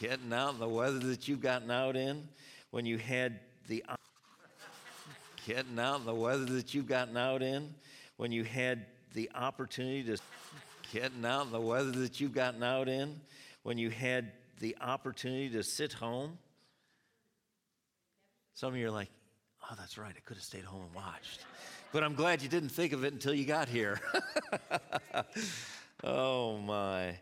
getting out in the weather that you've gotten out in when you had the getting out in the weather that you've gotten out in when you had the opportunity to getting out in the weather that you've gotten out in when you had the opportunity to sit home. Some of you are like oh that's right i could have stayed home and watched. But i'm glad you didn't think of it until you got here. Oh my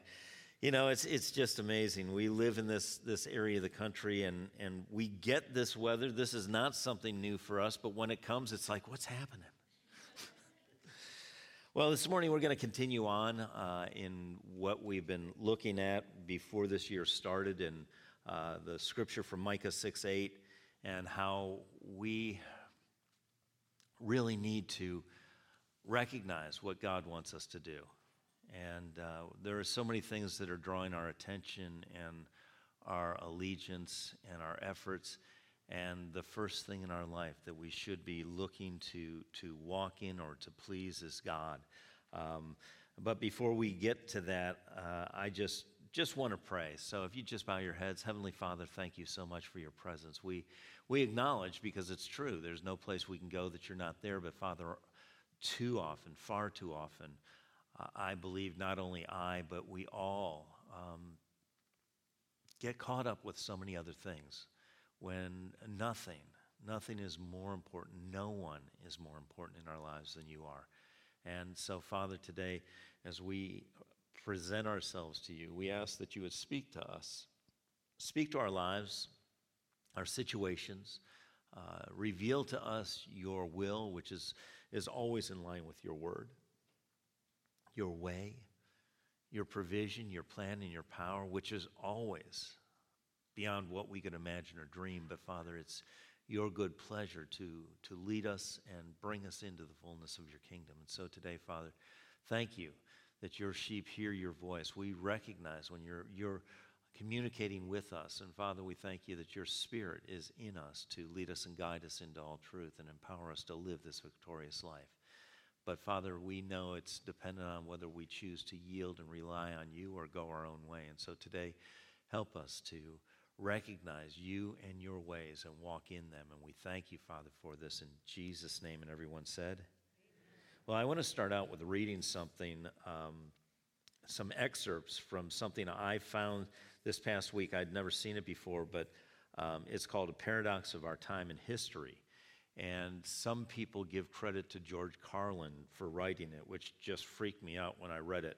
you know, it's, it's just amazing. We live in this, this area of the country and, and we get this weather. This is not something new for us, but when it comes, it's like, what's happening? well, this morning we're going to continue on uh, in what we've been looking at before this year started in uh, the scripture from Micah 6 8 and how we really need to recognize what God wants us to do. And uh, there are so many things that are drawing our attention and our allegiance and our efforts. And the first thing in our life that we should be looking to, to walk in or to please is God. Um, but before we get to that, uh, I just, just want to pray. So if you just bow your heads, Heavenly Father, thank you so much for your presence. We, we acknowledge, because it's true, there's no place we can go that you're not there. But Father, too often, far too often, I believe not only I, but we all um, get caught up with so many other things when nothing, nothing is more important. No one is more important in our lives than you are. And so, Father, today, as we present ourselves to you, we ask that you would speak to us, speak to our lives, our situations, uh, reveal to us your will, which is, is always in line with your word your way, your provision, your plan, and your power, which is always beyond what we could imagine or dream. But Father, it's your good pleasure to, to lead us and bring us into the fullness of your kingdom. And so today, Father, thank you that your sheep hear your voice. We recognize when you're, you're communicating with us. And Father, we thank you that your spirit is in us to lead us and guide us into all truth and empower us to live this victorious life. But Father, we know it's dependent on whether we choose to yield and rely on you or go our own way. And so today, help us to recognize you and your ways and walk in them. And we thank you, Father, for this in Jesus' name. And everyone said, Amen. Well, I want to start out with reading something, um, some excerpts from something I found this past week. I'd never seen it before, but um, it's called A Paradox of Our Time in History. And some people give credit to George Carlin for writing it, which just freaked me out when I read it.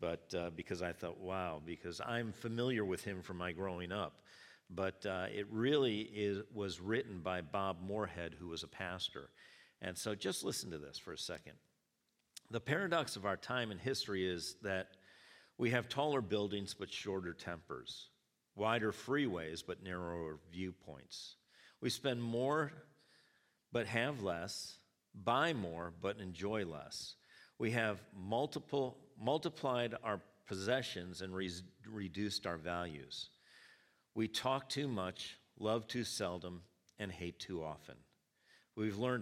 But uh, because I thought, wow, because I'm familiar with him from my growing up. But uh, it really is, was written by Bob Moorehead, who was a pastor. And so just listen to this for a second. The paradox of our time in history is that we have taller buildings but shorter tempers, wider freeways but narrower viewpoints. We spend more but have less, buy more, but enjoy less. We have multiple, multiplied our possessions and re- reduced our values. We talk too much, love too seldom, and hate too often. We've learned